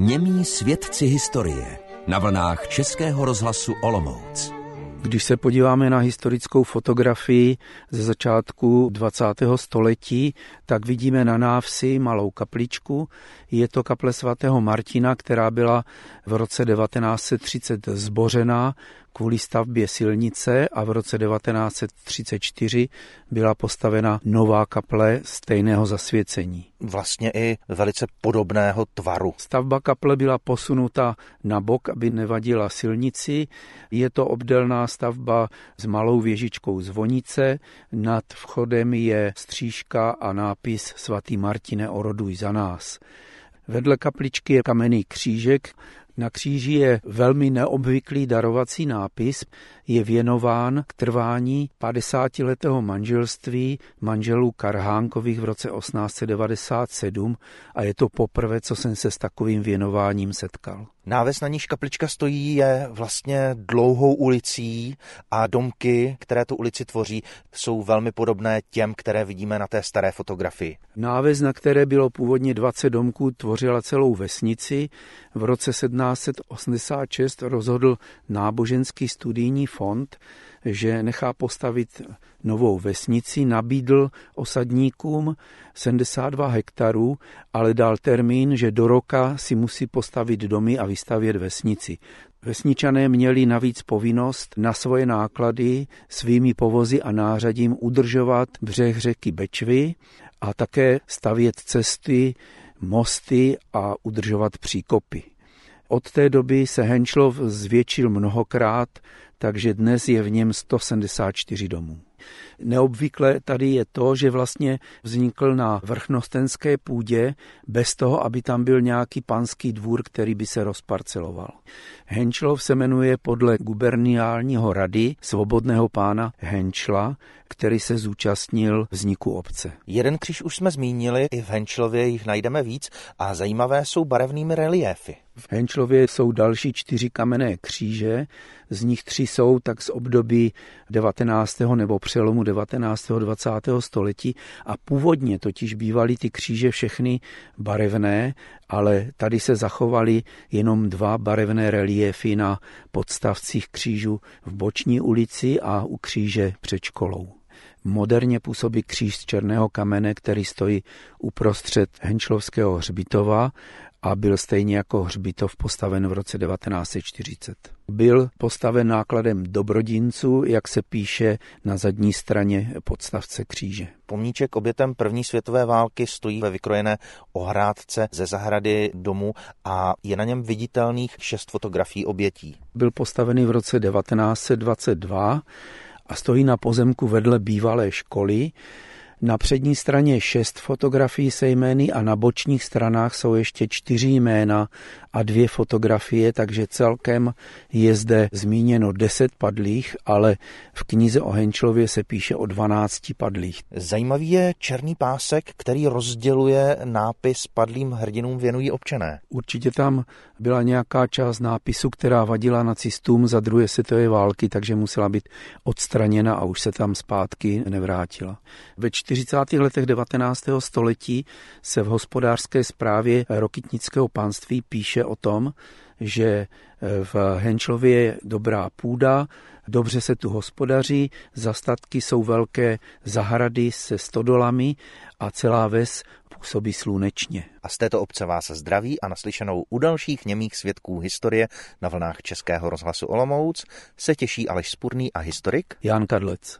Němí svědci historie na vlnách Českého rozhlasu Olomouc. Když se podíváme na historickou fotografii ze začátku 20. století, tak vidíme na návsi malou kapličku. Je to kaple svatého Martina, která byla v roce 1930 zbořená kvůli stavbě silnice a v roce 1934 byla postavena nová kaple stejného zasvěcení. Vlastně i velice podobného tvaru. Stavba kaple byla posunuta na bok, aby nevadila silnici. Je to obdelná stavba s malou věžičkou zvonice. Nad vchodem je střížka a nápis svatý Martine oroduj za nás. Vedle kapličky je kamenný křížek, na kříži je velmi neobvyklý darovací nápis, je věnován k trvání 50-letého manželství manželů Karhánkových v roce 1897 a je to poprvé, co jsem se s takovým věnováním setkal. Náves, na níž kaplička stojí, je vlastně dlouhou ulicí a domky, které tu ulici tvoří, jsou velmi podobné těm, které vidíme na té staré fotografii. Náves, na které bylo původně 20 domků, tvořila celou vesnici. V roce 1786 rozhodl náboženský studijní fond, že nechá postavit novou vesnici, nabídl osadníkům 72 hektarů, ale dal termín, že do roka si musí postavit domy a vystavět vesnici. Vesničané měli navíc povinnost na svoje náklady svými povozy a nářadím udržovat břeh řeky Bečvy a také stavět cesty, mosty a udržovat příkopy. Od té doby se Henčlov zvětšil mnohokrát, takže dnes je v něm 174 domů. Neobvykle tady je to, že vlastně vznikl na vrchnostenské půdě bez toho, aby tam byl nějaký panský dvůr, který by se rozparceloval. Henčlov se jmenuje podle guberniálního rady svobodného pána Henčla, který se zúčastnil vzniku obce. Jeden kříž už jsme zmínili, i v Henčlově jich najdeme víc a zajímavé jsou barevnými reliéfy. V Henčlově jsou další čtyři kamenné kříže, z nich tři jsou tak z období 19. nebo přelomu 19. 20. století a původně totiž bývaly ty kříže všechny barevné, ale tady se zachovaly jenom dva barevné reliéfy na podstavcích křížů v Boční ulici a u kříže před školou. Moderně působí kříž z černého kamene, který stojí uprostřed Henčlovského hřbitova a byl stejně jako hřbitov postaven v roce 1940. Byl postaven nákladem dobrodinců, jak se píše na zadní straně podstavce kříže. Pomníček obětem první světové války stojí ve vykrojené ohrádce ze zahrady domu a je na něm viditelných šest fotografií obětí. Byl postavený v roce 1922 a stojí na pozemku vedle bývalé školy, na přední straně šest fotografií se jmény a na bočních stranách jsou ještě čtyři jména a dvě fotografie, takže celkem je zde zmíněno deset padlých, ale v knize o Henčlově se píše o 12 padlých. Zajímavý je černý pásek, který rozděluje nápis padlým hrdinům věnují občané. Určitě tam byla nějaká část nápisu, která vadila nacistům za druhé světové války, takže musela být odstraněna a už se tam zpátky nevrátila. Ve 40. letech 19. století se v hospodářské správě Rokitnického pánství píše o tom, že v Henčlově je dobrá půda, dobře se tu hospodaří, zastatky jsou velké zahrady se stodolami a celá ves působí slunečně. A z této obce vás zdraví a naslyšenou u dalších němých svědků historie na vlnách Českého rozhlasu Olomouc se těší Aleš Spurný a historik Jan Kadlec.